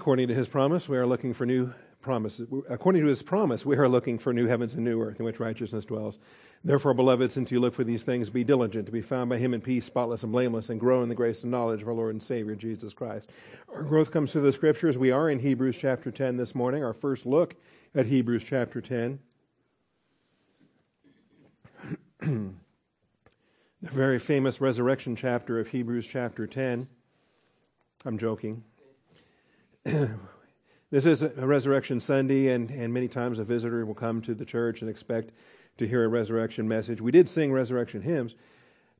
According to his promise, we are looking for new promises. According to his promise, we are looking for new heavens and new earth in which righteousness dwells. Therefore, beloved, since you look for these things, be diligent to be found by him in peace, spotless and blameless, and grow in the grace and knowledge of our Lord and Savior, Jesus Christ. Our growth comes through the scriptures. We are in Hebrews chapter 10 this morning, our first look at Hebrews chapter 10. the very famous resurrection chapter of Hebrews chapter 10. I'm joking. this is a Resurrection Sunday, and, and many times a visitor will come to the church and expect to hear a resurrection message. We did sing resurrection hymns,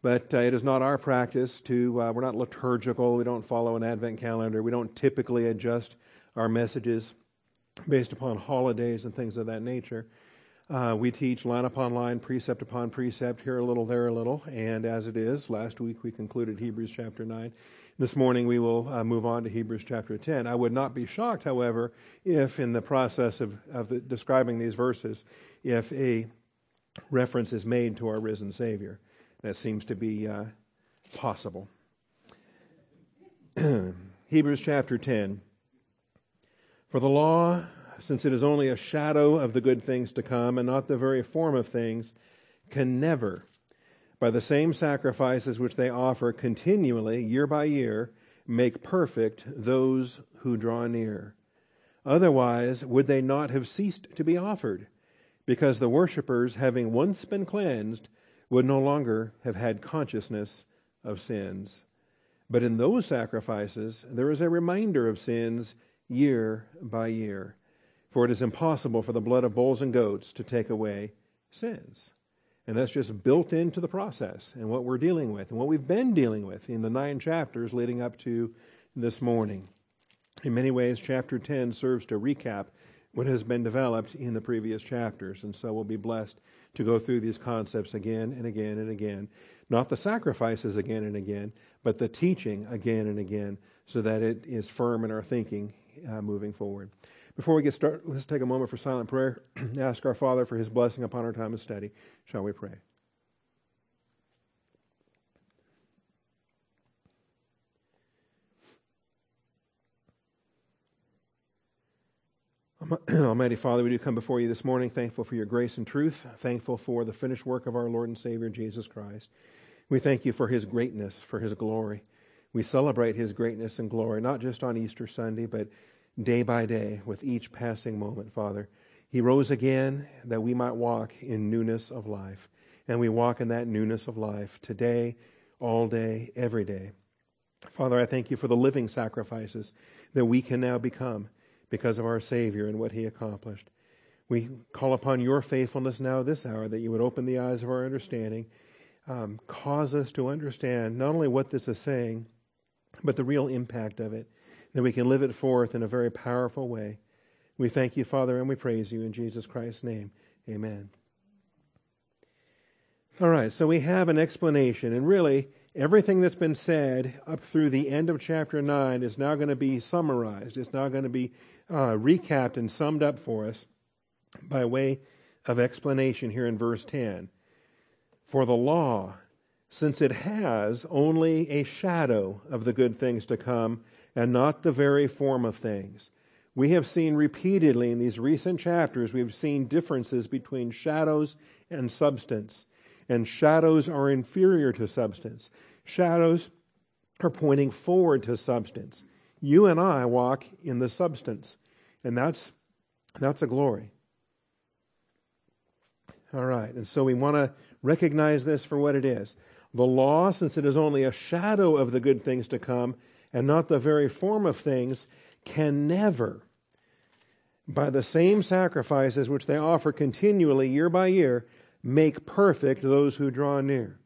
but uh, it is not our practice to, uh, we're not liturgical, we don't follow an Advent calendar, we don't typically adjust our messages based upon holidays and things of that nature. Uh, we teach line upon line, precept upon precept, here a little, there a little, and as it is, last week we concluded Hebrews chapter 9. This morning we will uh, move on to Hebrews chapter 10. I would not be shocked, however, if in the process of, of the, describing these verses, if a reference is made to our risen Savior. That seems to be uh, possible. Hebrews chapter 10. For the law, since it is only a shadow of the good things to come and not the very form of things, can never by the same sacrifices which they offer continually, year by year, make perfect those who draw near. Otherwise, would they not have ceased to be offered? Because the worshippers, having once been cleansed, would no longer have had consciousness of sins. But in those sacrifices, there is a reminder of sins year by year. For it is impossible for the blood of bulls and goats to take away sins. And that's just built into the process and what we're dealing with and what we've been dealing with in the nine chapters leading up to this morning. In many ways, chapter 10 serves to recap what has been developed in the previous chapters. And so we'll be blessed to go through these concepts again and again and again. Not the sacrifices again and again, but the teaching again and again so that it is firm in our thinking uh, moving forward. Before we get started, let's take a moment for silent prayer. And ask our Father for his blessing upon our time of study. Shall we pray? Almighty Father, we do come before you this morning thankful for your grace and truth, thankful for the finished work of our Lord and Savior Jesus Christ. We thank you for his greatness, for his glory. We celebrate his greatness and glory, not just on Easter Sunday, but day by day with each passing moment, Father. He rose again that we might walk in newness of life. And we walk in that newness of life today, all day, every day. Father, I thank you for the living sacrifices that we can now become because of our Savior and what he accomplished. We call upon your faithfulness now this hour that you would open the eyes of our understanding, um, cause us to understand not only what this is saying, but the real impact of it that we can live it forth in a very powerful way. We thank you, Father, and we praise you in Jesus Christ's name. Amen. All right, so we have an explanation, and really, everything that's been said up through the end of chapter 9 is now going to be summarized. It's now going to be uh, recapped and summed up for us by way of explanation here in verse 10. For the law, since it has only a shadow of the good things to come, and not the very form of things. We have seen repeatedly in these recent chapters, we've seen differences between shadows and substance. And shadows are inferior to substance. Shadows are pointing forward to substance. You and I walk in the substance, and that's, that's a glory. All right, and so we want to recognize this for what it is. The law, since it is only a shadow of the good things to come, and not the very form of things, can never, by the same sacrifices which they offer continually year by year, make perfect those who draw near.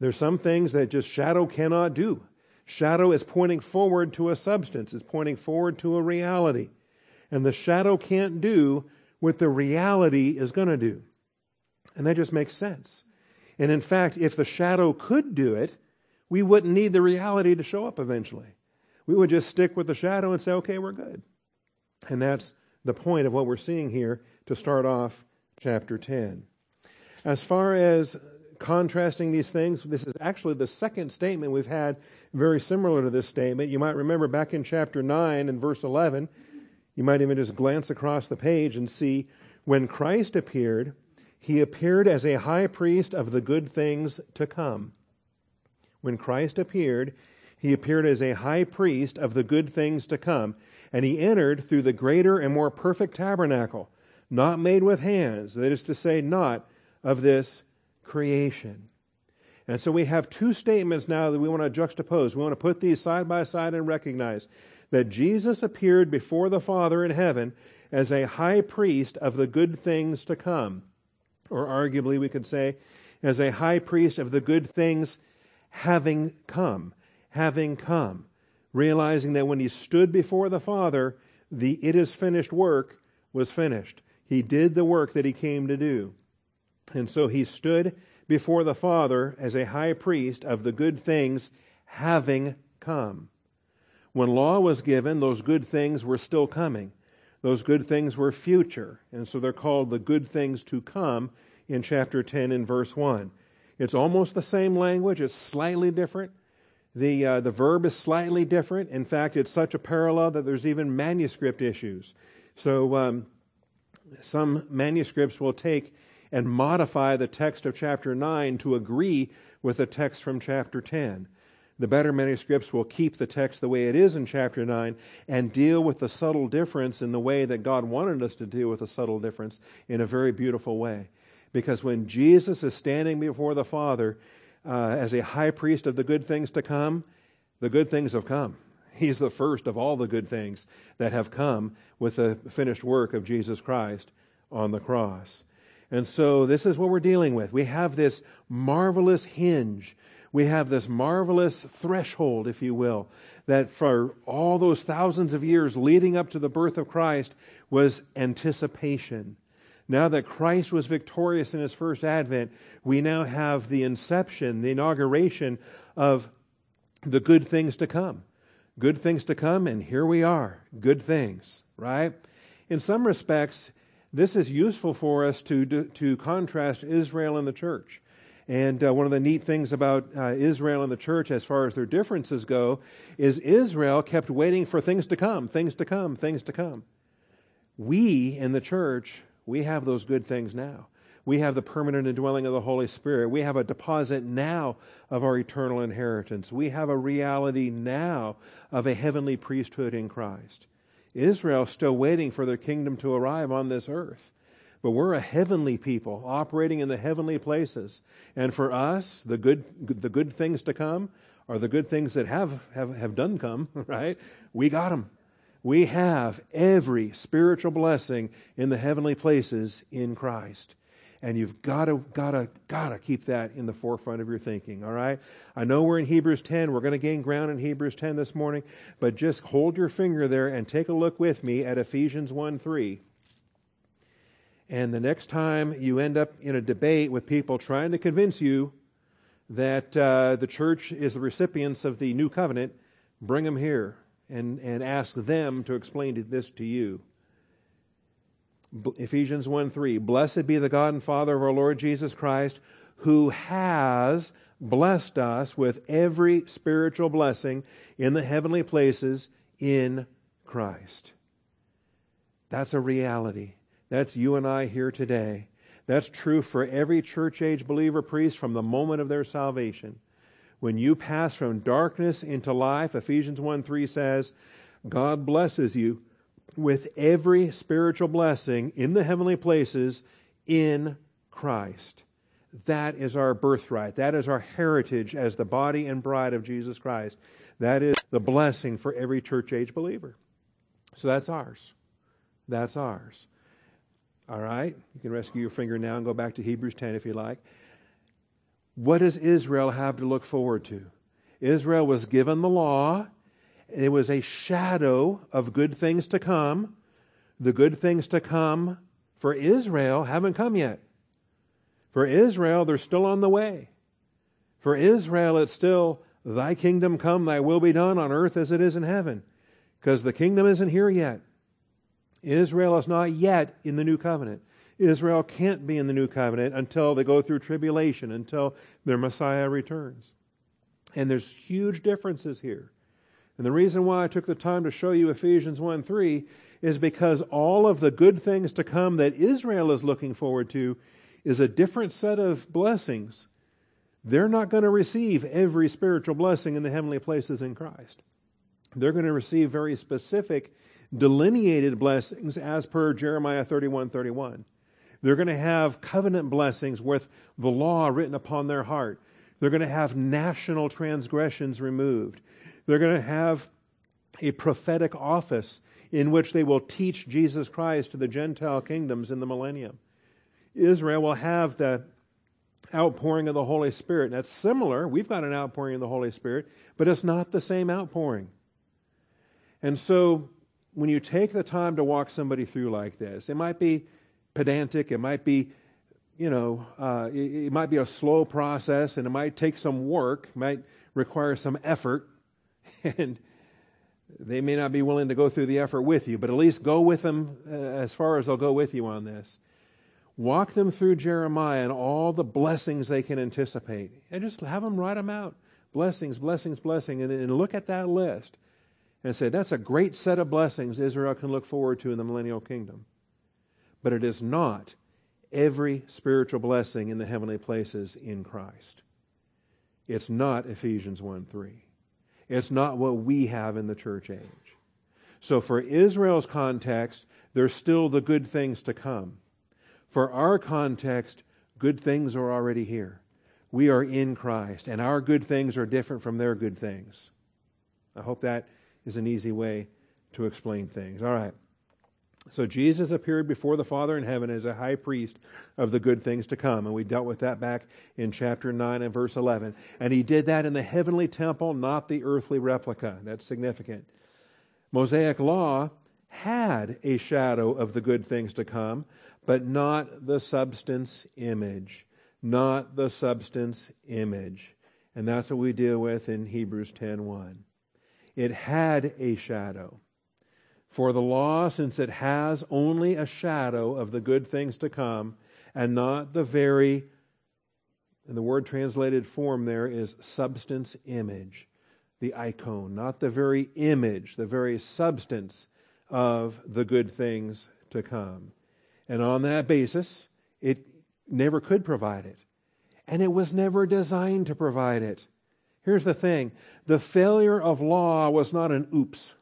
There's some things that just shadow cannot do. Shadow is pointing forward to a substance, it's pointing forward to a reality. And the shadow can't do what the reality is going to do. And that just makes sense. And in fact, if the shadow could do it, we wouldn't need the reality to show up eventually. We would just stick with the shadow and say, okay, we're good. And that's the point of what we're seeing here to start off chapter 10. As far as contrasting these things. This is actually the second statement we've had very similar to this statement. You might remember back in chapter 9 and verse 11, you might even just glance across the page and see when Christ appeared, he appeared as a high priest of the good things to come. When Christ appeared, he appeared as a high priest of the good things to come, and he entered through the greater and more perfect tabernacle, not made with hands, that is to say, not of this creation. And so we have two statements now that we want to juxtapose. We want to put these side by side and recognize that Jesus appeared before the Father in heaven as a high priest of the good things to come. Or arguably, we could say, as a high priest of the good things having come. Having come. Realizing that when he stood before the Father, the it is finished work was finished. He did the work that he came to do. And so he stood before the Father as a high priest of the good things having come. When law was given, those good things were still coming. Those good things were future, and so they're called the good things to come in chapter 10 and verse 1. It's almost the same language, it's slightly different. The, uh, the verb is slightly different. In fact, it's such a parallel that there's even manuscript issues. So um, some manuscripts will take and modify the text of chapter 9 to agree with the text from chapter 10. The better manuscripts will keep the text the way it is in chapter 9 and deal with the subtle difference in the way that God wanted us to deal with the subtle difference in a very beautiful way. Because when Jesus is standing before the Father uh, as a high priest of the good things to come, the good things have come. He's the first of all the good things that have come with the finished work of Jesus Christ on the cross. And so this is what we're dealing with. We have this marvelous hinge. We have this marvelous threshold, if you will, that for all those thousands of years leading up to the birth of Christ was anticipation. Now that Christ was victorious in his first advent, we now have the inception, the inauguration of the good things to come. Good things to come, and here we are. Good things, right? In some respects, this is useful for us to, to contrast Israel and the church. And uh, one of the neat things about uh, Israel and the church, as far as their differences go, is Israel kept waiting for things to come, things to come, things to come. We in the church, we have those good things now. We have the permanent indwelling of the Holy Spirit. We have a deposit now of our eternal inheritance. We have a reality now of a heavenly priesthood in Christ. Israel's still waiting for their kingdom to arrive on this earth. But we're a heavenly people operating in the heavenly places. And for us, the good, the good things to come are the good things that have, have, have done come, right? We got them. We have every spiritual blessing in the heavenly places in Christ. And you've got to, got to, got to keep that in the forefront of your thinking, all right? I know we're in Hebrews 10. We're going to gain ground in Hebrews 10 this morning, but just hold your finger there and take a look with me at Ephesians 1 3. And the next time you end up in a debate with people trying to convince you that uh, the church is the recipients of the new covenant, bring them here and, and ask them to explain this to you. Ephesians 1 3. Blessed be the God and Father of our Lord Jesus Christ, who has blessed us with every spiritual blessing in the heavenly places in Christ. That's a reality. That's you and I here today. That's true for every church age believer priest from the moment of their salvation. When you pass from darkness into life, Ephesians 1 3 says, God blesses you with every spiritual blessing in the heavenly places in Christ. That is our birthright. That is our heritage as the body and bride of Jesus Christ. That is the blessing for every church age believer. So that's ours. That's ours. All right? You can rescue your finger now and go back to Hebrews 10 if you like. What does Israel have to look forward to? Israel was given the law, it was a shadow of good things to come. The good things to come for Israel haven't come yet. For Israel, they're still on the way. For Israel, it's still, Thy kingdom come, Thy will be done on earth as it is in heaven. Because the kingdom isn't here yet. Israel is not yet in the new covenant. Israel can't be in the new covenant until they go through tribulation, until their Messiah returns. And there's huge differences here. And the reason why I took the time to show you Ephesians 1 3 is because all of the good things to come that Israel is looking forward to is a different set of blessings. They're not going to receive every spiritual blessing in the heavenly places in Christ. They're going to receive very specific, delineated blessings as per Jeremiah 31 31. They're going to have covenant blessings with the law written upon their heart. They're going to have national transgressions removed. They're going to have a prophetic office in which they will teach Jesus Christ to the Gentile kingdoms in the millennium. Israel will have the outpouring of the Holy Spirit. And that's similar. We've got an outpouring of the Holy Spirit, but it's not the same outpouring. And so when you take the time to walk somebody through like this, it might be pedantic, it might be, you know, uh, it, it might be a slow process and it might take some work, might require some effort, and they may not be willing to go through the effort with you, but at least go with them uh, as far as they'll go with you on this. Walk them through Jeremiah and all the blessings they can anticipate. And just have them write them out. Blessings, blessings, blessings. And, and look at that list and say, that's a great set of blessings Israel can look forward to in the millennial kingdom. But it is not every spiritual blessing in the heavenly places in Christ. It's not Ephesians 1 3. It's not what we have in the church age. So, for Israel's context, there's still the good things to come. For our context, good things are already here. We are in Christ, and our good things are different from their good things. I hope that is an easy way to explain things. All right. So Jesus appeared before the Father in heaven as a high priest of the good things to come. And we dealt with that back in chapter 9 and verse 11. And he did that in the heavenly temple, not the earthly replica. That's significant. Mosaic law had a shadow of the good things to come, but not the substance image. Not the substance image. And that's what we deal with in Hebrews 10:1. It had a shadow. For the law, since it has only a shadow of the good things to come, and not the very, and the word translated form there is substance image, the icon, not the very image, the very substance of the good things to come. And on that basis, it never could provide it. And it was never designed to provide it. Here's the thing the failure of law was not an oops,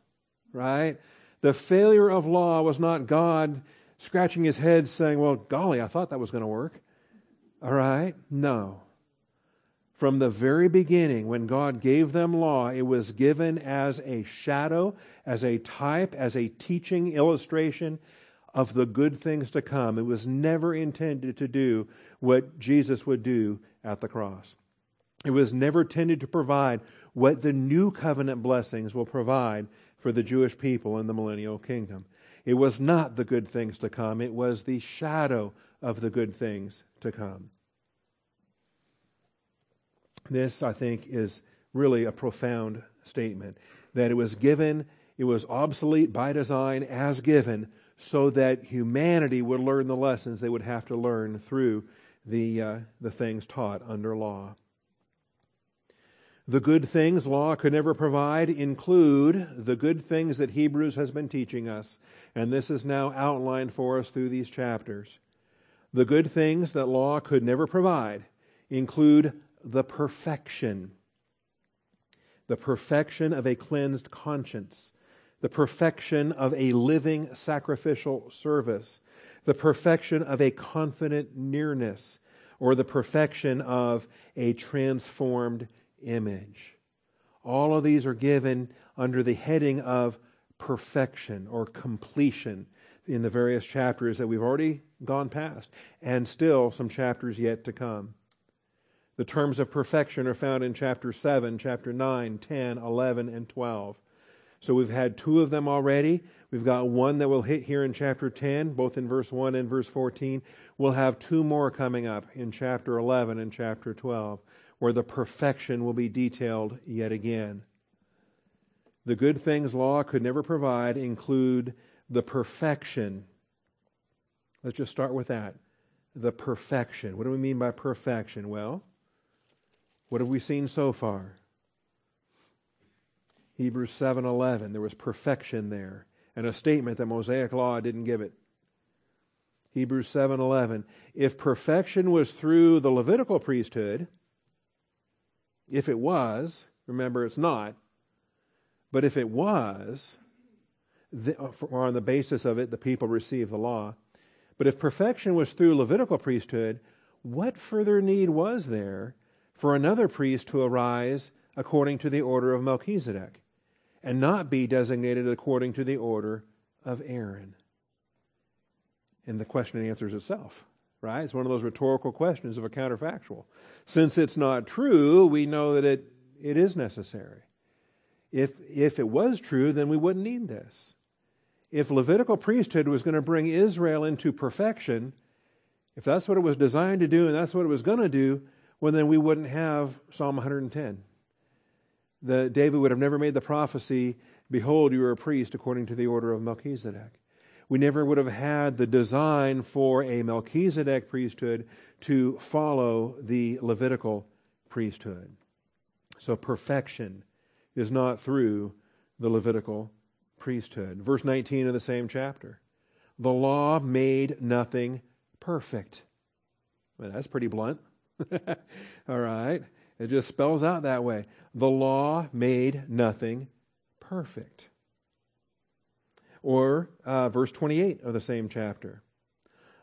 right? The failure of law was not God scratching his head saying, Well, golly, I thought that was going to work. All right? No. From the very beginning, when God gave them law, it was given as a shadow, as a type, as a teaching illustration of the good things to come. It was never intended to do what Jesus would do at the cross. It was never intended to provide what the new covenant blessings will provide for the Jewish people in the millennial kingdom. It was not the good things to come, it was the shadow of the good things to come. This, I think, is really a profound statement that it was given, it was obsolete by design as given so that humanity would learn the lessons they would have to learn through the, uh, the things taught under law. The good things law could never provide include the good things that Hebrews has been teaching us, and this is now outlined for us through these chapters. The good things that law could never provide include the perfection, the perfection of a cleansed conscience, the perfection of a living sacrificial service, the perfection of a confident nearness, or the perfection of a transformed image. All of these are given under the heading of perfection or completion in the various chapters that we've already gone past, and still some chapters yet to come. The terms of perfection are found in chapter 7, chapter 9, 10, 11, and 12. So we've had two of them already. We've got one that we'll hit here in chapter 10, both in verse 1 and verse 14. We'll have two more coming up in chapter 11 and chapter 12, where the perfection will be detailed yet again. The good things law could never provide include the perfection, Let's just start with that. The perfection. What do we mean by perfection? Well, what have we seen so far? Hebrews 7:11 there was perfection there and a statement that Mosaic law didn't give it. Hebrews 7:11 If perfection was through the Levitical priesthood, if it was, remember it's not, but if it was, the, uh, or on the basis of it the people received the law, but if perfection was through Levitical priesthood, what further need was there for another priest to arise according to the order of Melchizedek and not be designated according to the order of Aaron? And the question answers itself, right? It's one of those rhetorical questions of a counterfactual. Since it's not true, we know that it, it is necessary. If, if it was true, then we wouldn't need this. If Levitical priesthood was going to bring Israel into perfection, if that's what it was designed to do and that's what it was going to do, well, then we wouldn't have Psalm 110. The, David would have never made the prophecy, Behold, you are a priest according to the order of Melchizedek. We never would have had the design for a Melchizedek priesthood to follow the Levitical priesthood. So perfection is not through the Levitical priesthood. Verse 19 of the same chapter. The law made nothing perfect. Well, that's pretty blunt. All right. It just spells out that way. The law made nothing perfect. Or uh, verse 28 of the same chapter.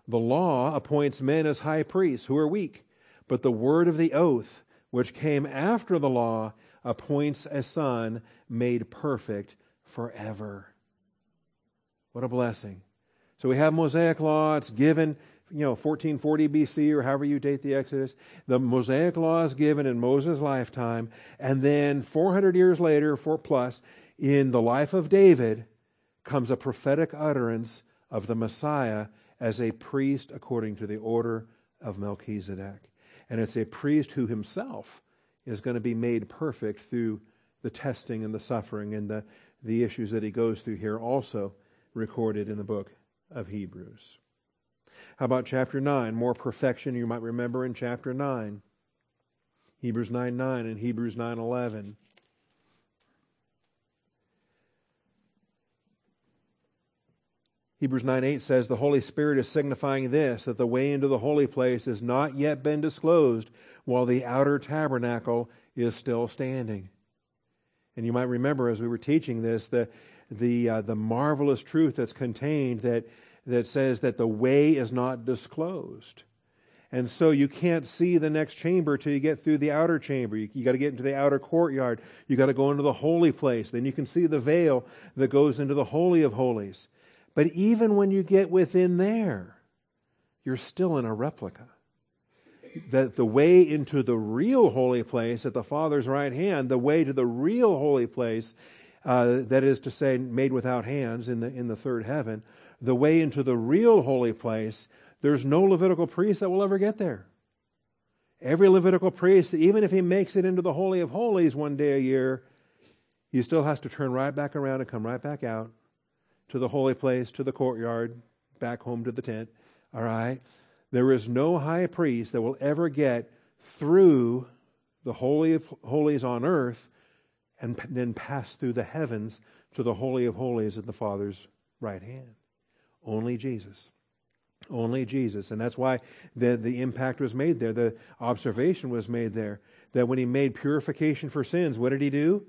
The law appoints men as high priests who are weak, but the word of the oath, which came after the law, appoints a son made perfect forever. What a blessing. So we have Mosaic law. It's given you know, 1440 BC or however you date the Exodus. The Mosaic law is given in Moses' lifetime. And then 400 years later, four plus, in the life of David, comes a prophetic utterance of the Messiah as a priest according to the order of Melchizedek. And it's a priest who himself is going to be made perfect through the testing and the suffering and the, the issues that he goes through here, also recorded in the book of Hebrews. How about chapter 9? More perfection you might remember in chapter 9. Hebrews 9 9 and Hebrews 9 11. Hebrews 9 8 says, The Holy Spirit is signifying this, that the way into the holy place has not yet been disclosed, while the outer tabernacle is still standing. And you might remember as we were teaching this, the, the, uh, the marvelous truth that's contained that that says that the way is not disclosed. And so you can't see the next chamber till you get through the outer chamber. You, you got to get into the outer courtyard. You got to go into the holy place. Then you can see the veil that goes into the holy of holies. But even when you get within there, you're still in a replica. That the way into the real holy place at the Father's right hand, the way to the real holy place, uh, that is to say, made without hands in the in the third heaven, the way into the real holy place, there's no Levitical priest that will ever get there. Every Levitical priest, even if he makes it into the Holy of Holies one day a year, he still has to turn right back around and come right back out to the holy place, to the courtyard, back home to the tent. All right? There is no high priest that will ever get through the Holy of Holies on earth and then pass through the heavens to the Holy of Holies at the Father's right hand. Only Jesus. Only Jesus. And that's why the, the impact was made there. The observation was made there that when he made purification for sins, what did he do?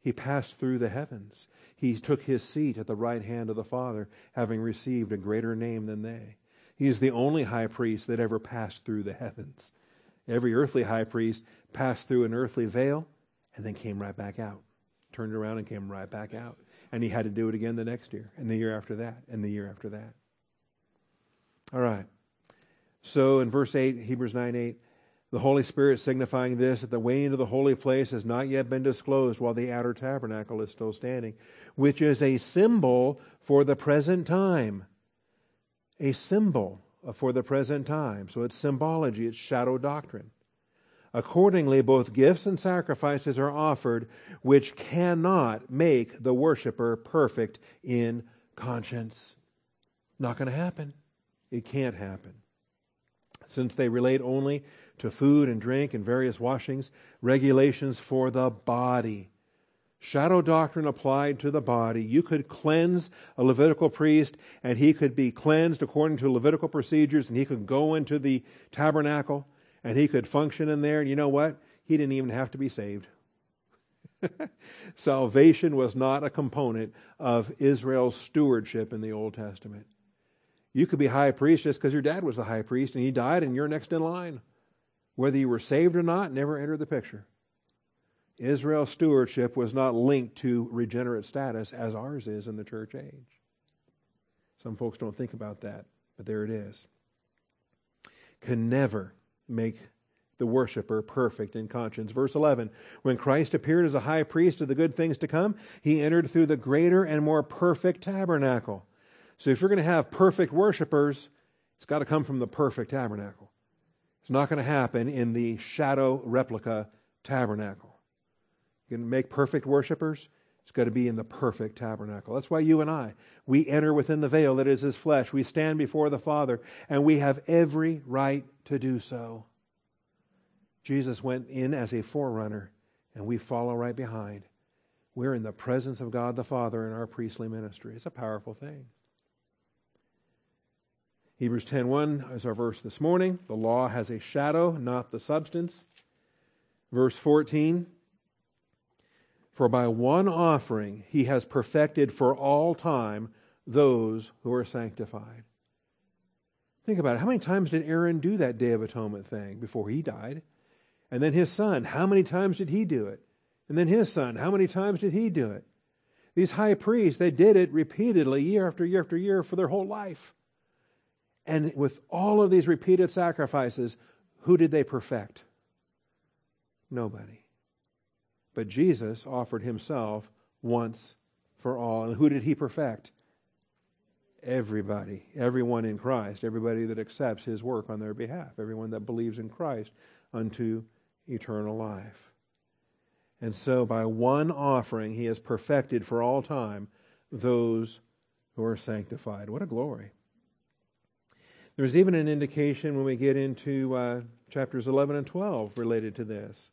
He passed through the heavens. He took his seat at the right hand of the Father, having received a greater name than they. He is the only high priest that ever passed through the heavens. Every earthly high priest passed through an earthly veil and then came right back out, turned around and came right back out. And he had to do it again the next year, and the year after that, and the year after that. All right. So in verse 8, Hebrews 9 8, the Holy Spirit signifying this that the way into the holy place has not yet been disclosed while the outer tabernacle is still standing, which is a symbol for the present time. A symbol for the present time. So it's symbology, it's shadow doctrine. Accordingly, both gifts and sacrifices are offered, which cannot make the worshiper perfect in conscience. Not going to happen. It can't happen. Since they relate only to food and drink and various washings, regulations for the body. Shadow doctrine applied to the body. You could cleanse a Levitical priest, and he could be cleansed according to Levitical procedures, and he could go into the tabernacle, and he could function in there. And you know what? He didn't even have to be saved. Salvation was not a component of Israel's stewardship in the Old Testament. You could be high priest just because your dad was the high priest and he died and you're next in line. Whether you were saved or not never entered the picture. Israel's stewardship was not linked to regenerate status as ours is in the church age. Some folks don't think about that, but there it is. Can never make the worshiper perfect in conscience. Verse 11 When Christ appeared as a high priest of the good things to come, he entered through the greater and more perfect tabernacle. So if you're going to have perfect worshipers, it's got to come from the perfect tabernacle. It's not going to happen in the shadow replica tabernacle. You can make perfect worshipers, it's got to be in the perfect tabernacle. That's why you and I, we enter within the veil that is his flesh. We stand before the Father, and we have every right to do so. Jesus went in as a forerunner, and we follow right behind. We're in the presence of God the Father in our priestly ministry. It's a powerful thing. Hebrews 10:1 is our verse this morning. The law has a shadow, not the substance. Verse 14 For by one offering he has perfected for all time those who are sanctified. Think about it. How many times did Aaron do that Day of Atonement thing before he died? And then his son, how many times did he do it? And then his son, how many times did he do it? These high priests, they did it repeatedly, year after year after year, for their whole life. And with all of these repeated sacrifices, who did they perfect? Nobody. But Jesus offered himself once for all. And who did he perfect? Everybody. Everyone in Christ. Everybody that accepts his work on their behalf. Everyone that believes in Christ unto eternal life. And so, by one offering, he has perfected for all time those who are sanctified. What a glory. There's even an indication when we get into uh, chapters 11 and 12 related to this.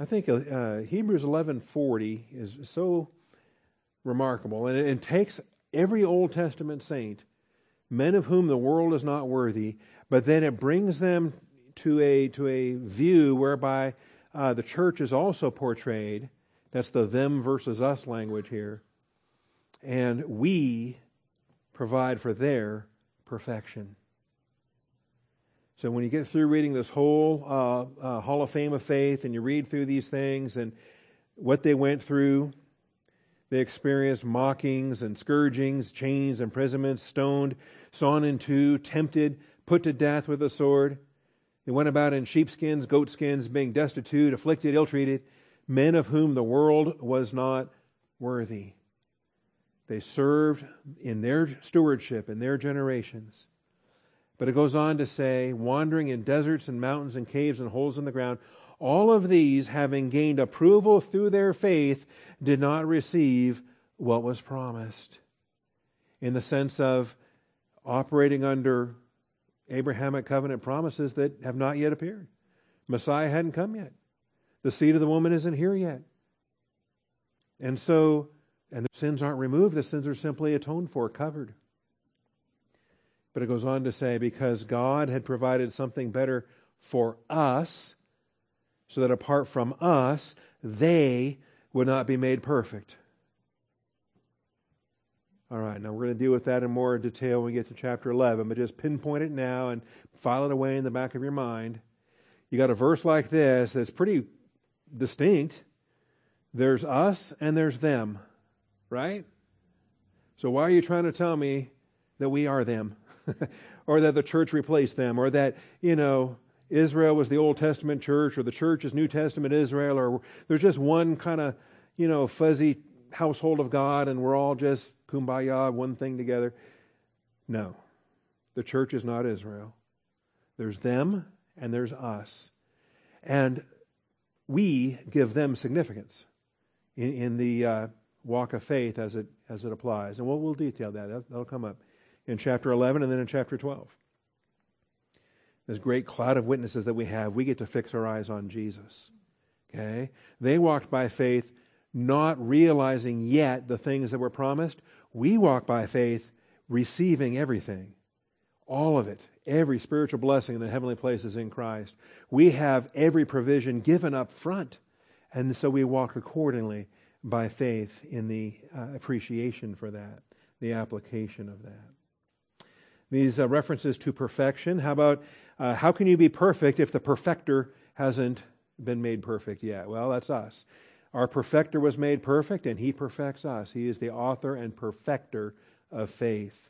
I think uh, Hebrews 11:40 is so remarkable, and it, it takes every Old Testament saint men of whom the world is not worthy, but then it brings them to a, to a view whereby uh, the church is also portrayed. That's the them versus us language here. And we provide for their perfection. So when you get through reading this whole uh, uh, Hall of Fame of Faith and you read through these things and what they went through, they experienced mockings and scourgings, chains, imprisonments, stoned, sawn in two, tempted, put to death with a sword. They went about in sheepskins, goatskins, being destitute, afflicted, ill treated, men of whom the world was not worthy. They served in their stewardship in their generations. But it goes on to say, wandering in deserts and mountains and caves and holes in the ground, all of these, having gained approval through their faith, did not receive what was promised. In the sense of operating under Abrahamic covenant promises that have not yet appeared. Messiah hadn't come yet. The seed of the woman isn't here yet. And so, and the sins aren't removed, the sins are simply atoned for, covered. But it goes on to say, because God had provided something better for us, so that apart from us, they would not be made perfect. All right, now we're going to deal with that in more detail when we get to chapter 11, but just pinpoint it now and file it away in the back of your mind. You got a verse like this that's pretty distinct. There's us and there's them, right? So why are you trying to tell me that we are them? or that the church replaced them? Or that, you know, Israel was the Old Testament church, or the church is New Testament Israel, or there's just one kind of, you know, fuzzy household of God, and we're all just kumbaya, one thing together. No, the church is not Israel. There's them and there's us. And we give them significance in, in the uh, walk of faith as it, as it applies. And we'll, we'll detail that. that. That'll come up in chapter 11 and then in chapter 12. This great cloud of witnesses that we have, we get to fix our eyes on Jesus. Okay? They walked by faith, not realizing yet the things that were promised. We walk by faith, receiving everything. All of it. Every spiritual blessing in the heavenly places in Christ. We have every provision given up front. And so we walk accordingly by faith in the uh, appreciation for that, the application of that. These uh, references to perfection. How about uh, how can you be perfect if the perfecter hasn't been made perfect yet? Well, that's us. Our perfecter was made perfect, and he perfects us. He is the author and perfecter of faith.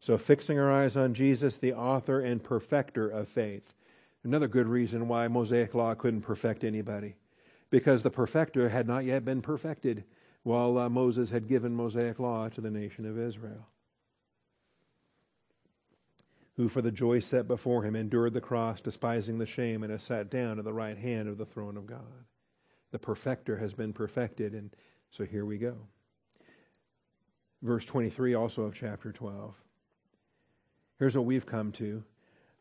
So, fixing our eyes on Jesus, the author and perfecter of faith. Another good reason why Mosaic law couldn't perfect anybody, because the perfecter had not yet been perfected while uh, Moses had given Mosaic law to the nation of Israel who for the joy set before him endured the cross, despising the shame, and has sat down at the right hand of the throne of God. The perfecter has been perfected, and so here we go. Verse 23 also of chapter 12. Here's what we've come to.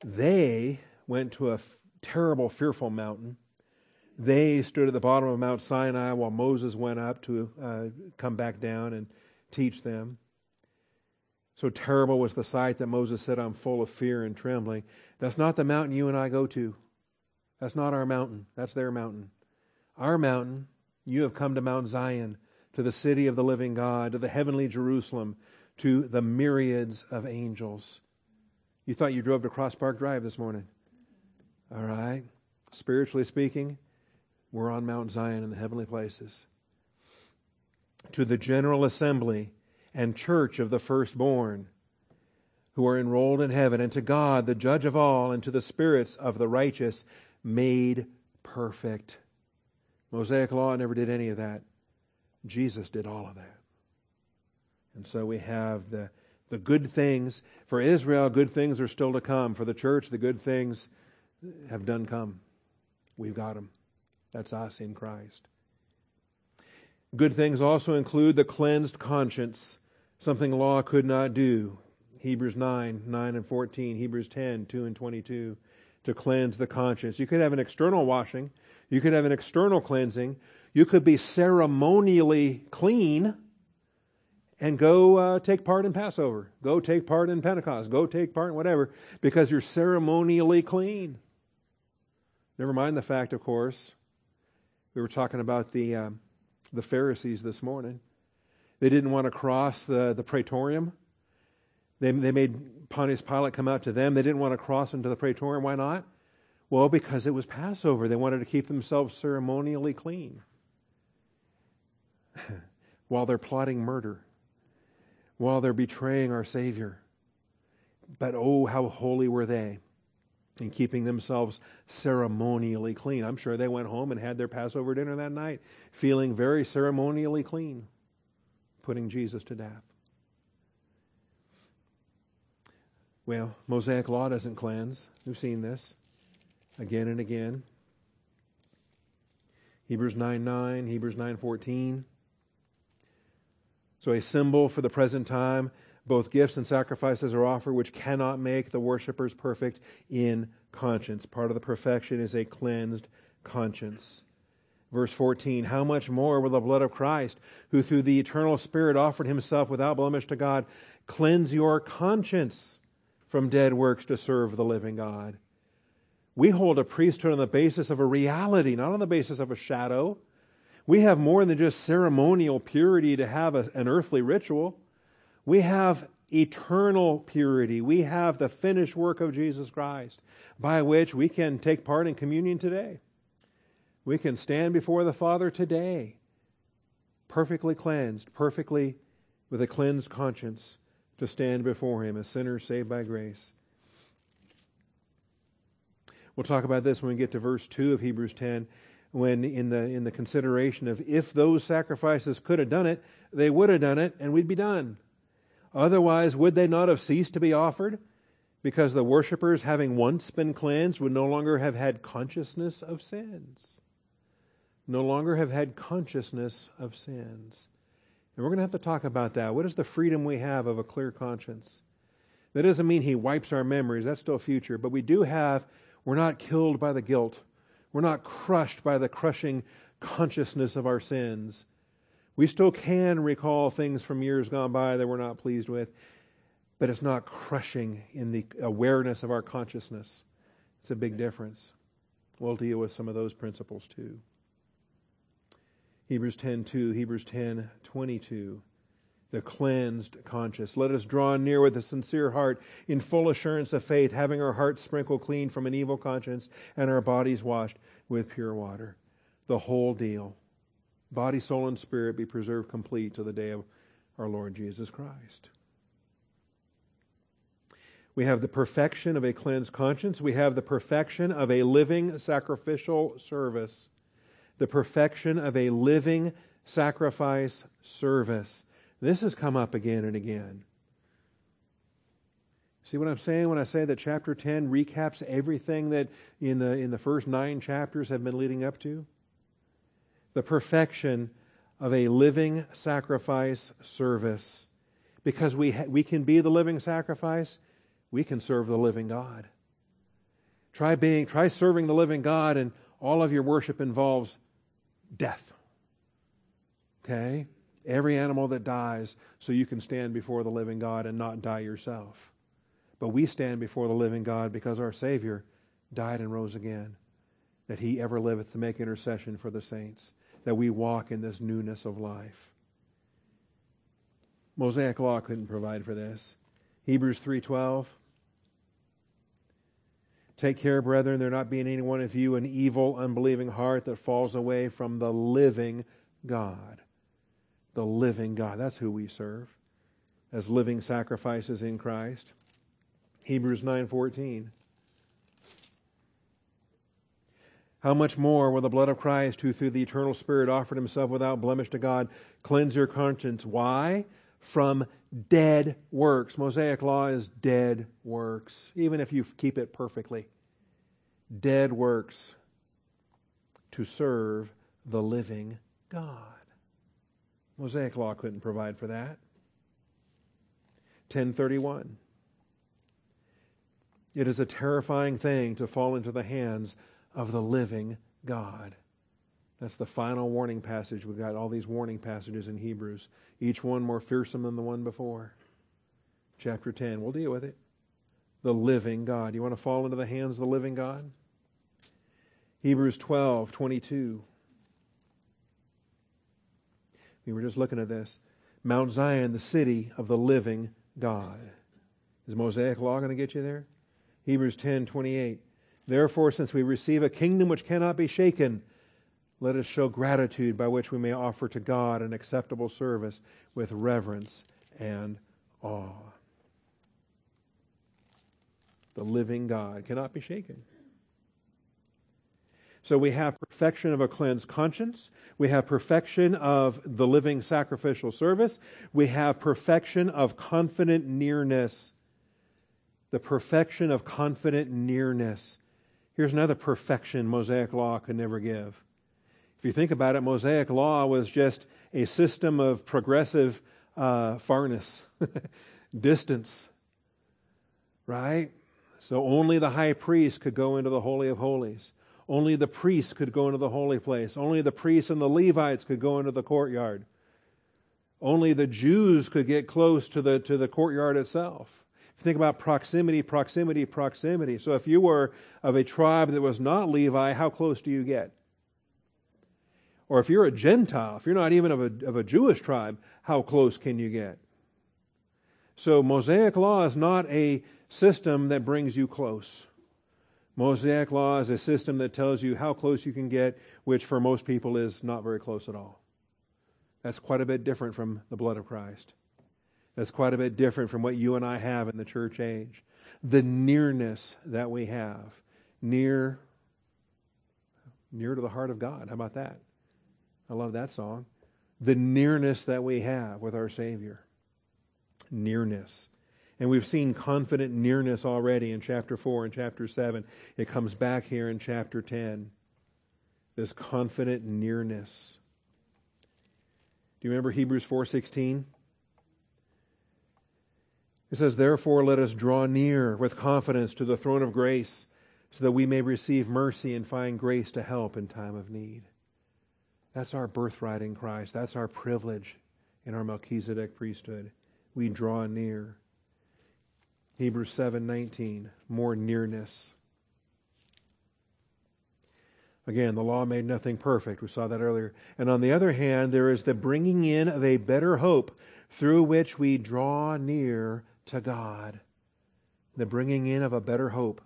They went to a f- terrible, fearful mountain. They stood at the bottom of Mount Sinai while Moses went up to uh, come back down and teach them. So terrible was the sight that Moses said, I'm full of fear and trembling. That's not the mountain you and I go to. That's not our mountain. That's their mountain. Our mountain, you have come to Mount Zion, to the city of the living God, to the heavenly Jerusalem, to the myriads of angels. You thought you drove to Cross Park Drive this morning. All right. Spiritually speaking, we're on Mount Zion in the heavenly places. To the general assembly and church of the firstborn who are enrolled in heaven, and to God, the judge of all, and to the spirits of the righteous made perfect. Mosaic law never did any of that. Jesus did all of that. And so we have the, the good things. For Israel, good things are still to come. For the church, the good things have done come. We've got them. That's us in Christ. Good things also include the cleansed conscience something law could not do. Hebrews 9, 9 and 14, Hebrews 10, 2 and 22, to cleanse the conscience. You could have an external washing, you could have an external cleansing, you could be ceremonially clean and go uh, take part in Passover, go take part in Pentecost, go take part in whatever, because you're ceremonially clean. Never mind the fact, of course, we were talking about the, uh, the Pharisees this morning. They didn't want to cross the, the praetorium. They, they made Pontius Pilate come out to them. They didn't want to cross into the praetorium. Why not? Well, because it was Passover. They wanted to keep themselves ceremonially clean while they're plotting murder, while they're betraying our Savior. But oh, how holy were they in keeping themselves ceremonially clean. I'm sure they went home and had their Passover dinner that night feeling very ceremonially clean putting Jesus to death. Well, Mosaic law doesn't cleanse. We've seen this again and again. Hebrews 9 9, Hebrews 9 14. So, a symbol for the present time, both gifts and sacrifices are offered, which cannot make the worshippers perfect in conscience. Part of the perfection is a cleansed conscience. Verse 14, how much more will the blood of Christ, who through the eternal Spirit offered himself without blemish to God, cleanse your conscience from dead works to serve the living God? We hold a priesthood on the basis of a reality, not on the basis of a shadow. We have more than just ceremonial purity to have a, an earthly ritual. We have eternal purity. We have the finished work of Jesus Christ by which we can take part in communion today. We can stand before the Father today, perfectly cleansed, perfectly with a cleansed conscience, to stand before Him as sinners saved by grace. We'll talk about this when we get to verse 2 of Hebrews 10, when in the, in the consideration of if those sacrifices could have done it, they would have done it, and we'd be done. Otherwise, would they not have ceased to be offered? Because the worshippers, having once been cleansed, would no longer have had consciousness of sins no longer have had consciousness of sins. And we're going to have to talk about that. What is the freedom we have of a clear conscience? That doesn't mean He wipes our memories, that's still future. But we do have, we're not killed by the guilt, we're not crushed by the crushing consciousness of our sins. We still can recall things from years gone by that we're not pleased with, but it's not crushing in the awareness of our consciousness. It's a big difference. We'll deal with some of those principles too. Hebrews 10:2, Hebrews 10:22. The cleansed conscience. Let us draw near with a sincere heart in full assurance of faith, having our hearts sprinkled clean from an evil conscience and our bodies washed with pure water. The whole deal. Body, soul, and spirit be preserved complete to the day of our Lord Jesus Christ. We have the perfection of a cleansed conscience. We have the perfection of a living sacrificial service the perfection of a living sacrifice service. This has come up again and again. See what I'm saying when I say that chapter 10 recaps everything that in the, in the first nine chapters have been leading up to? The perfection of a living sacrifice service. Because we, ha- we can be the living sacrifice, we can serve the living God. Try being, try serving the living God, and all of your worship involves death. Okay? Every animal that dies, so you can stand before the living God and not die yourself. But we stand before the living God because our Savior died and rose again, that He ever liveth to make intercession for the saints, that we walk in this newness of life. Mosaic law couldn't provide for this. Hebrews 3:12 Take care, brethren, there not be in any one of you an evil, unbelieving heart that falls away from the living God. The living God. That's who we serve as living sacrifices in Christ. Hebrews 9:14. How much more will the blood of Christ, who through the eternal Spirit offered himself without blemish to God, cleanse your conscience? Why? From dead works. Mosaic law is dead works, even if you keep it perfectly. Dead works to serve the living God. Mosaic law couldn't provide for that. 1031. It is a terrifying thing to fall into the hands of the living God. That's the final warning passage. We've got all these warning passages in Hebrews, each one more fearsome than the one before. Chapter 10, we'll deal with it. The living God. You want to fall into the hands of the living God? Hebrews 12, 22. We were just looking at this. Mount Zion, the city of the living God. Is Mosaic law going to get you there? Hebrews 10, 28. Therefore, since we receive a kingdom which cannot be shaken, let us show gratitude by which we may offer to God an acceptable service with reverence and awe. The living God cannot be shaken. So we have perfection of a cleansed conscience. We have perfection of the living sacrificial service. We have perfection of confident nearness. The perfection of confident nearness. Here's another perfection Mosaic law could never give if you think about it, Mosaic law was just a system of progressive uh, farness, distance, right? So only the high priest could go into the Holy of Holies. Only the priests could go into the holy place. Only the priests and the Levites could go into the courtyard. Only the Jews could get close to the, to the courtyard itself. If you think about proximity, proximity, proximity. So if you were of a tribe that was not Levi, how close do you get? Or if you're a Gentile, if you're not even of a, of a Jewish tribe, how close can you get? So, Mosaic law is not a system that brings you close. Mosaic law is a system that tells you how close you can get, which for most people is not very close at all. That's quite a bit different from the blood of Christ. That's quite a bit different from what you and I have in the church age. The nearness that we have, near, near to the heart of God. How about that? I love that song. The nearness that we have with our Savior. Nearness. And we've seen confident nearness already in chapter 4 and chapter 7. It comes back here in chapter 10. This confident nearness. Do you remember Hebrews 4:16? It says, "Therefore let us draw near with confidence to the throne of grace, so that we may receive mercy and find grace to help in time of need." That's our birthright in Christ. That's our privilege in our Melchizedek priesthood. We draw near. Hebrews 7:19, more nearness. Again, the law made nothing perfect. We saw that earlier. And on the other hand, there is the bringing in of a better hope through which we draw near to God. The bringing in of a better hope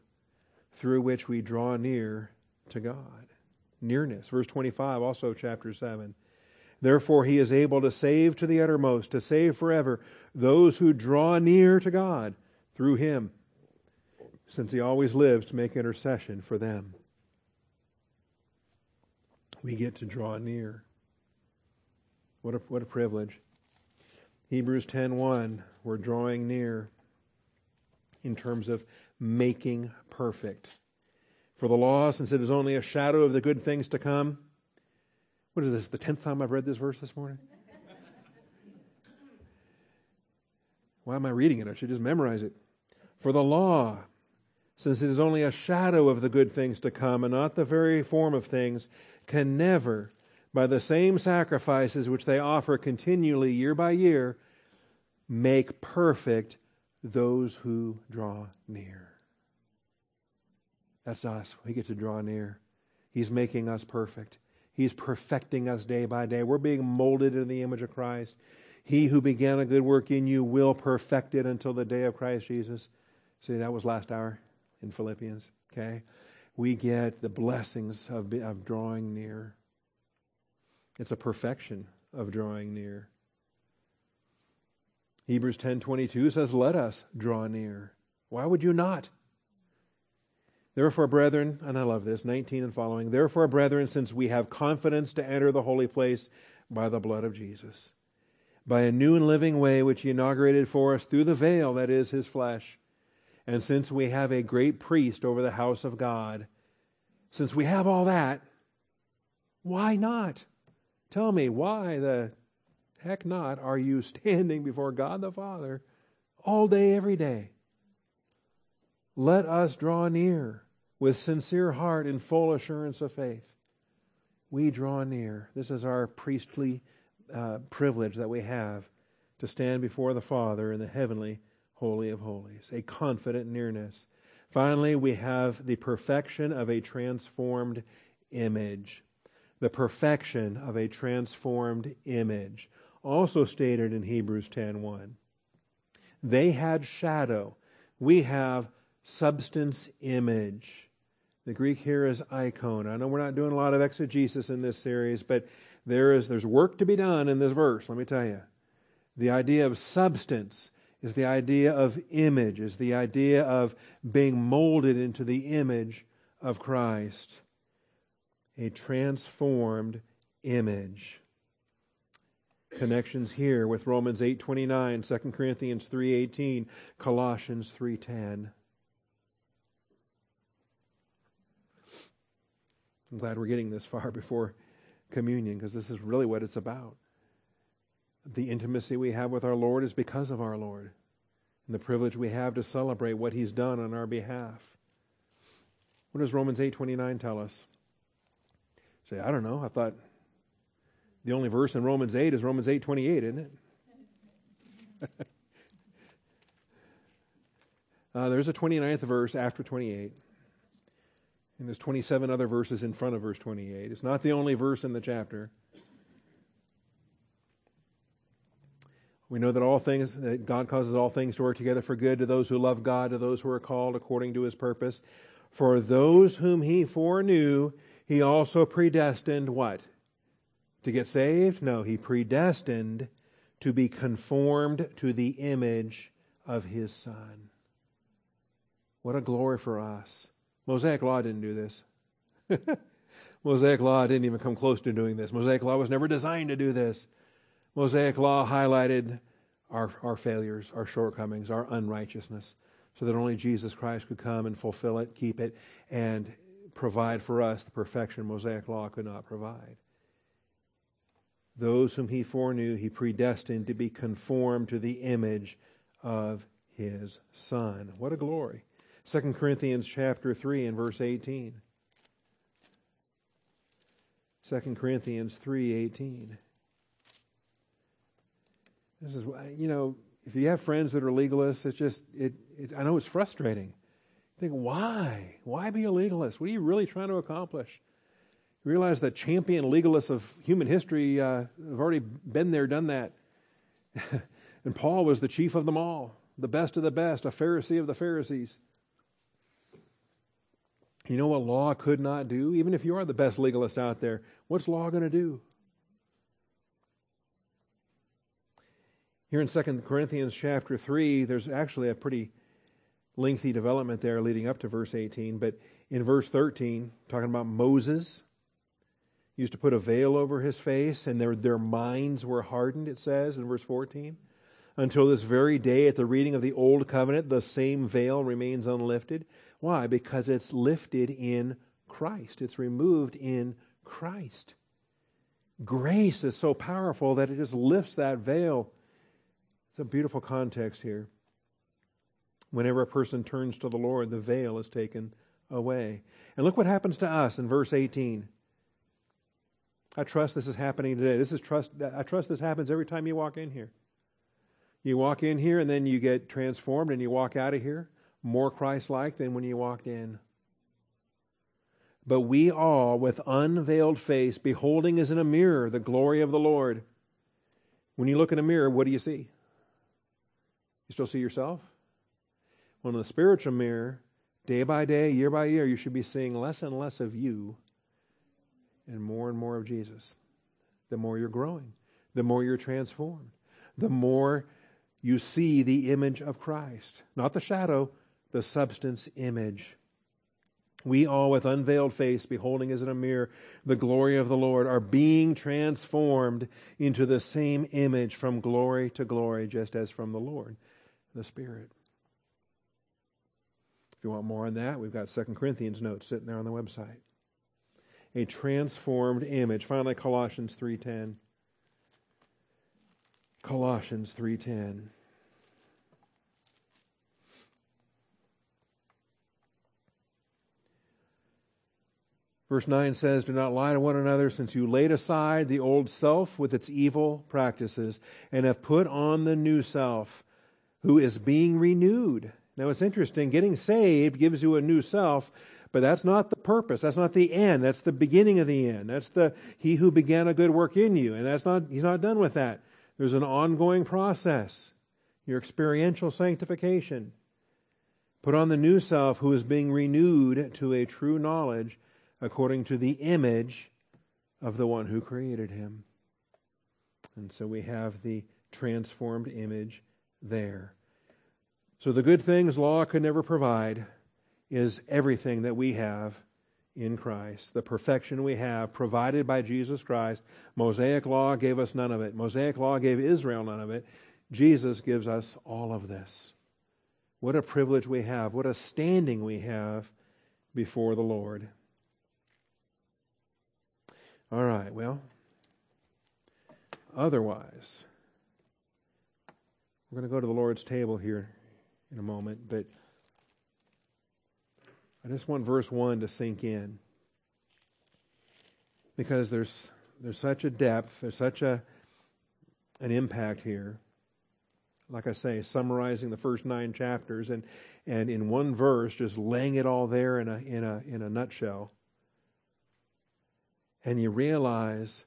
through which we draw near to God. Nearness. Verse 25, also chapter 7. Therefore, he is able to save to the uttermost, to save forever those who draw near to God through him, since he always lives to make intercession for them we get to draw near. What a, what a privilege. Hebrews 10:1 we're drawing near in terms of making perfect. For the law since it is only a shadow of the good things to come. What is this? The 10th time I've read this verse this morning? Why am I reading it? I should just memorize it. For the law since it is only a shadow of the good things to come and not the very form of things, can never, by the same sacrifices which they offer continually year by year, make perfect those who draw near. That's us. We get to draw near. He's making us perfect. He's perfecting us day by day. We're being molded in the image of Christ. He who began a good work in you will perfect it until the day of Christ Jesus. See, that was last hour in Philippians. Okay? we get the blessings of, of drawing near. It's a perfection of drawing near. Hebrews 10:22 says, "Let us draw near." Why would you not? Therefore, brethren, and I love this, 19 and following, therefore, brethren, since we have confidence to enter the holy place by the blood of Jesus, by a new and living way which he inaugurated for us through the veil that is his flesh, and since we have a great priest over the house of God, since we have all that, why not? Tell me, why the heck not are you standing before God the Father all day, every day? Let us draw near with sincere heart and full assurance of faith. We draw near. This is our priestly uh, privilege that we have to stand before the Father in the heavenly Holy of Holies, a confident nearness. Finally, we have the perfection of a transformed image. The perfection of a transformed image, also stated in Hebrews 10:1. They had shadow. We have substance image. The Greek here is icon. I know we're not doing a lot of exegesis in this series, but there is there's work to be done in this verse, let me tell you. The idea of substance is the idea of image, is the idea of being molded into the image of Christ. A transformed image. Connections here with Romans 8:29, 2 Corinthians 3:18, Colossians 3:10. I'm glad we're getting this far before communion because this is really what it's about the intimacy we have with our Lord is because of our Lord and the privilege we have to celebrate what he's done on our behalf. What does Romans 8:29 tell us? Say, I don't know. I thought the only verse in Romans 8 is Romans 8:28, isn't it? uh, there's a 29th verse after 28. And there's 27 other verses in front of verse 28. It's not the only verse in the chapter. We know that all things, that God causes all things to work together for good to those who love God, to those who are called according to his purpose. For those whom he foreknew, he also predestined what? To get saved? No, he predestined to be conformed to the image of his Son. What a glory for us. Mosaic law didn't do this. Mosaic law didn't even come close to doing this. Mosaic law was never designed to do this. Mosaic law highlighted our, our failures, our shortcomings, our unrighteousness, so that only Jesus Christ could come and fulfill it, keep it, and provide for us the perfection Mosaic law could not provide. those whom he foreknew, he predestined to be conformed to the image of his Son. What a glory. 2 Corinthians chapter 3 and verse 18. 2 Corinthians 3:18. This is you know, if you have friends that are legalists, it's just it, it I know it's frustrating. Think, why? Why be a legalist? What are you really trying to accomplish? You realize that champion legalists of human history uh, have already been there, done that. and Paul was the chief of them all, the best of the best, a Pharisee of the Pharisees. You know what law could not do? Even if you are the best legalist out there, what's law going to do? Here in 2 Corinthians chapter 3, there's actually a pretty lengthy development there leading up to verse 18. But in verse 13, talking about Moses, used to put a veil over his face, and their, their minds were hardened, it says in verse 14. Until this very day, at the reading of the Old Covenant, the same veil remains unlifted. Why? Because it's lifted in Christ, it's removed in Christ. Grace is so powerful that it just lifts that veil. It's a beautiful context here. Whenever a person turns to the Lord, the veil is taken away. And look what happens to us in verse 18. I trust this is happening today. This is trust I trust this happens every time you walk in here. You walk in here and then you get transformed and you walk out of here more Christ like than when you walked in. But we all, with unveiled face, beholding as in a mirror the glory of the Lord. When you look in a mirror, what do you see? You still see yourself? Well, in the spiritual mirror, day by day, year by year, you should be seeing less and less of you and more and more of Jesus. The more you're growing, the more you're transformed, the more you see the image of Christ. Not the shadow, the substance image. We all, with unveiled face, beholding as in a mirror the glory of the Lord, are being transformed into the same image from glory to glory, just as from the Lord, the Spirit. If you want more on that, we've got Second Corinthians notes sitting there on the website. A transformed image. Finally, Colossians 3.10. Colossians 3.10. Verse 9 says, Do not lie to one another, since you laid aside the old self with its evil practices, and have put on the new self, who is being renewed. Now it's interesting, getting saved gives you a new self, but that's not the purpose. That's not the end. That's the beginning of the end. That's the He who began a good work in you. And that's not He's not done with that. There's an ongoing process. Your experiential sanctification. Put on the new self who is being renewed to a true knowledge according to the image of the one who created him. And so we have the transformed image there. So the good things law could never provide is everything that we have in Christ. The perfection we have provided by Jesus Christ. Mosaic law gave us none of it. Mosaic law gave Israel none of it. Jesus gives us all of this. What a privilege we have. What a standing we have before the Lord. All right, well, otherwise, we're going to go to the Lord's table here in a moment, but I just want verse 1 to sink in because there's there's such a depth, there's such a an impact here. Like I say, summarizing the first nine chapters and and in one verse, just laying it all there in a in a in a nutshell and you realize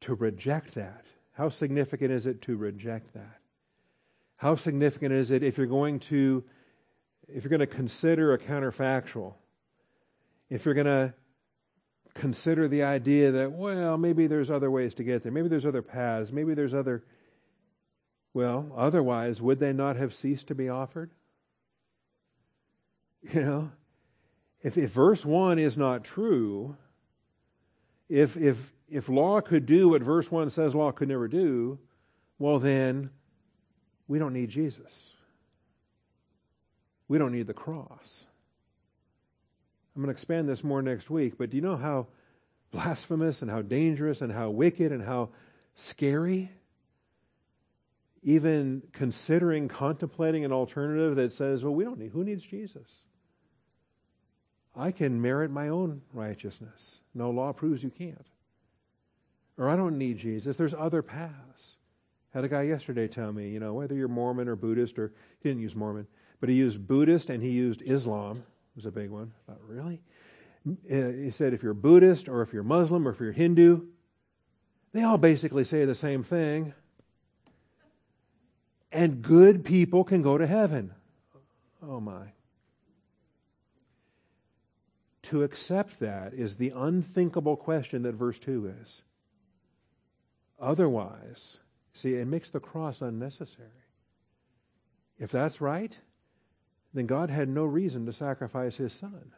to reject that. How significant is it to reject that? How significant is it if you're going to if you're going to consider a counterfactual? If you're going to consider the idea that well, maybe there's other ways to get there. Maybe there's other paths. Maybe there's other well, otherwise would they not have ceased to be offered? You know, if if verse 1 is not true, if, if, if law could do what verse 1 says law could never do, well, then we don't need Jesus. We don't need the cross. I'm going to expand this more next week, but do you know how blasphemous and how dangerous and how wicked and how scary? Even considering, contemplating an alternative that says, well, we don't need, who needs Jesus? I can merit my own righteousness. No law proves you can't. Or I don't need Jesus. There's other paths. Had a guy yesterday tell me, you know, whether you're Mormon or Buddhist, or he didn't use Mormon, but he used Buddhist and he used Islam. was a big one. I thought, really? Uh, he said, if you're Buddhist or if you're Muslim or if you're Hindu, they all basically say the same thing. And good people can go to heaven. Oh my. To accept that is the unthinkable question that verse 2 is. Otherwise, see, it makes the cross unnecessary. If that's right, then God had no reason to sacrifice his son.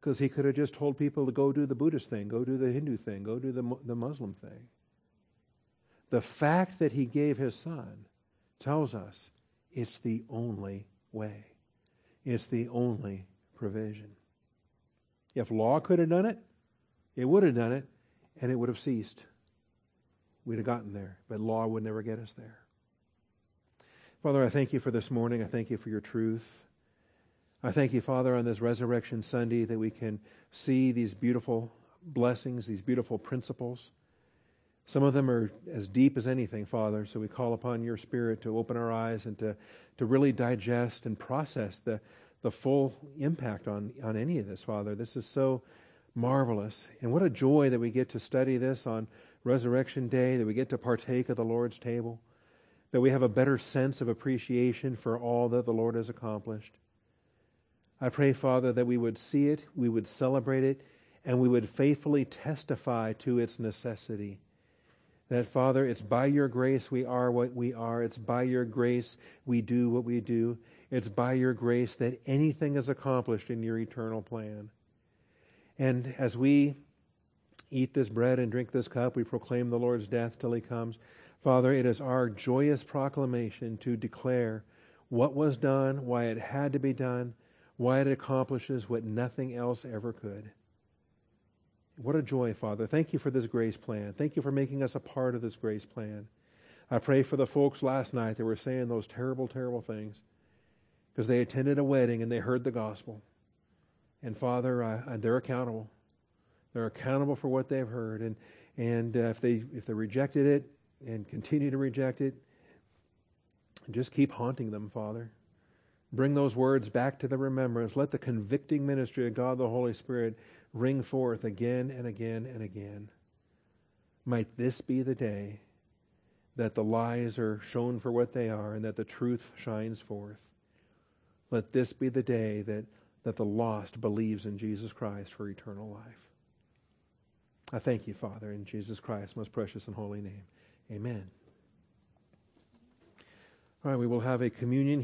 Because he could have just told people to go do the Buddhist thing, go do the Hindu thing, go do the, the Muslim thing. The fact that he gave his son tells us it's the only way, it's the only provision. If law could have done it, it would have done it, and it would have ceased. We'd have gotten there, but law would never get us there. Father, I thank you for this morning. I thank you for your truth. I thank you, Father, on this Resurrection Sunday that we can see these beautiful blessings, these beautiful principles. Some of them are as deep as anything, Father, so we call upon your Spirit to open our eyes and to, to really digest and process the, the full impact on, on any of this, Father. This is so marvelous. And what a joy that we get to study this on Resurrection Day, that we get to partake of the Lord's table, that we have a better sense of appreciation for all that the Lord has accomplished. I pray, Father, that we would see it, we would celebrate it, and we would faithfully testify to its necessity. That, Father, it's by your grace we are what we are. It's by your grace we do what we do. It's by your grace that anything is accomplished in your eternal plan. And as we eat this bread and drink this cup, we proclaim the Lord's death till he comes. Father, it is our joyous proclamation to declare what was done, why it had to be done, why it accomplishes what nothing else ever could. What a joy, Father. Thank you for this grace plan. Thank you for making us a part of this grace plan. I pray for the folks last night that were saying those terrible, terrible things because they attended a wedding and they heard the gospel. And Father, I, they're accountable. They're accountable for what they've heard. And, and uh, if, they, if they rejected it and continue to reject it, just keep haunting them, Father. Bring those words back to the remembrance. Let the convicting ministry of God the Holy Spirit ring forth again and again and again. Might this be the day that the lies are shown for what they are and that the truth shines forth. Let this be the day that, that the lost believes in Jesus Christ for eternal life. I thank you, Father, in Jesus Christ's most precious and holy name. Amen. All right, we will have a communion.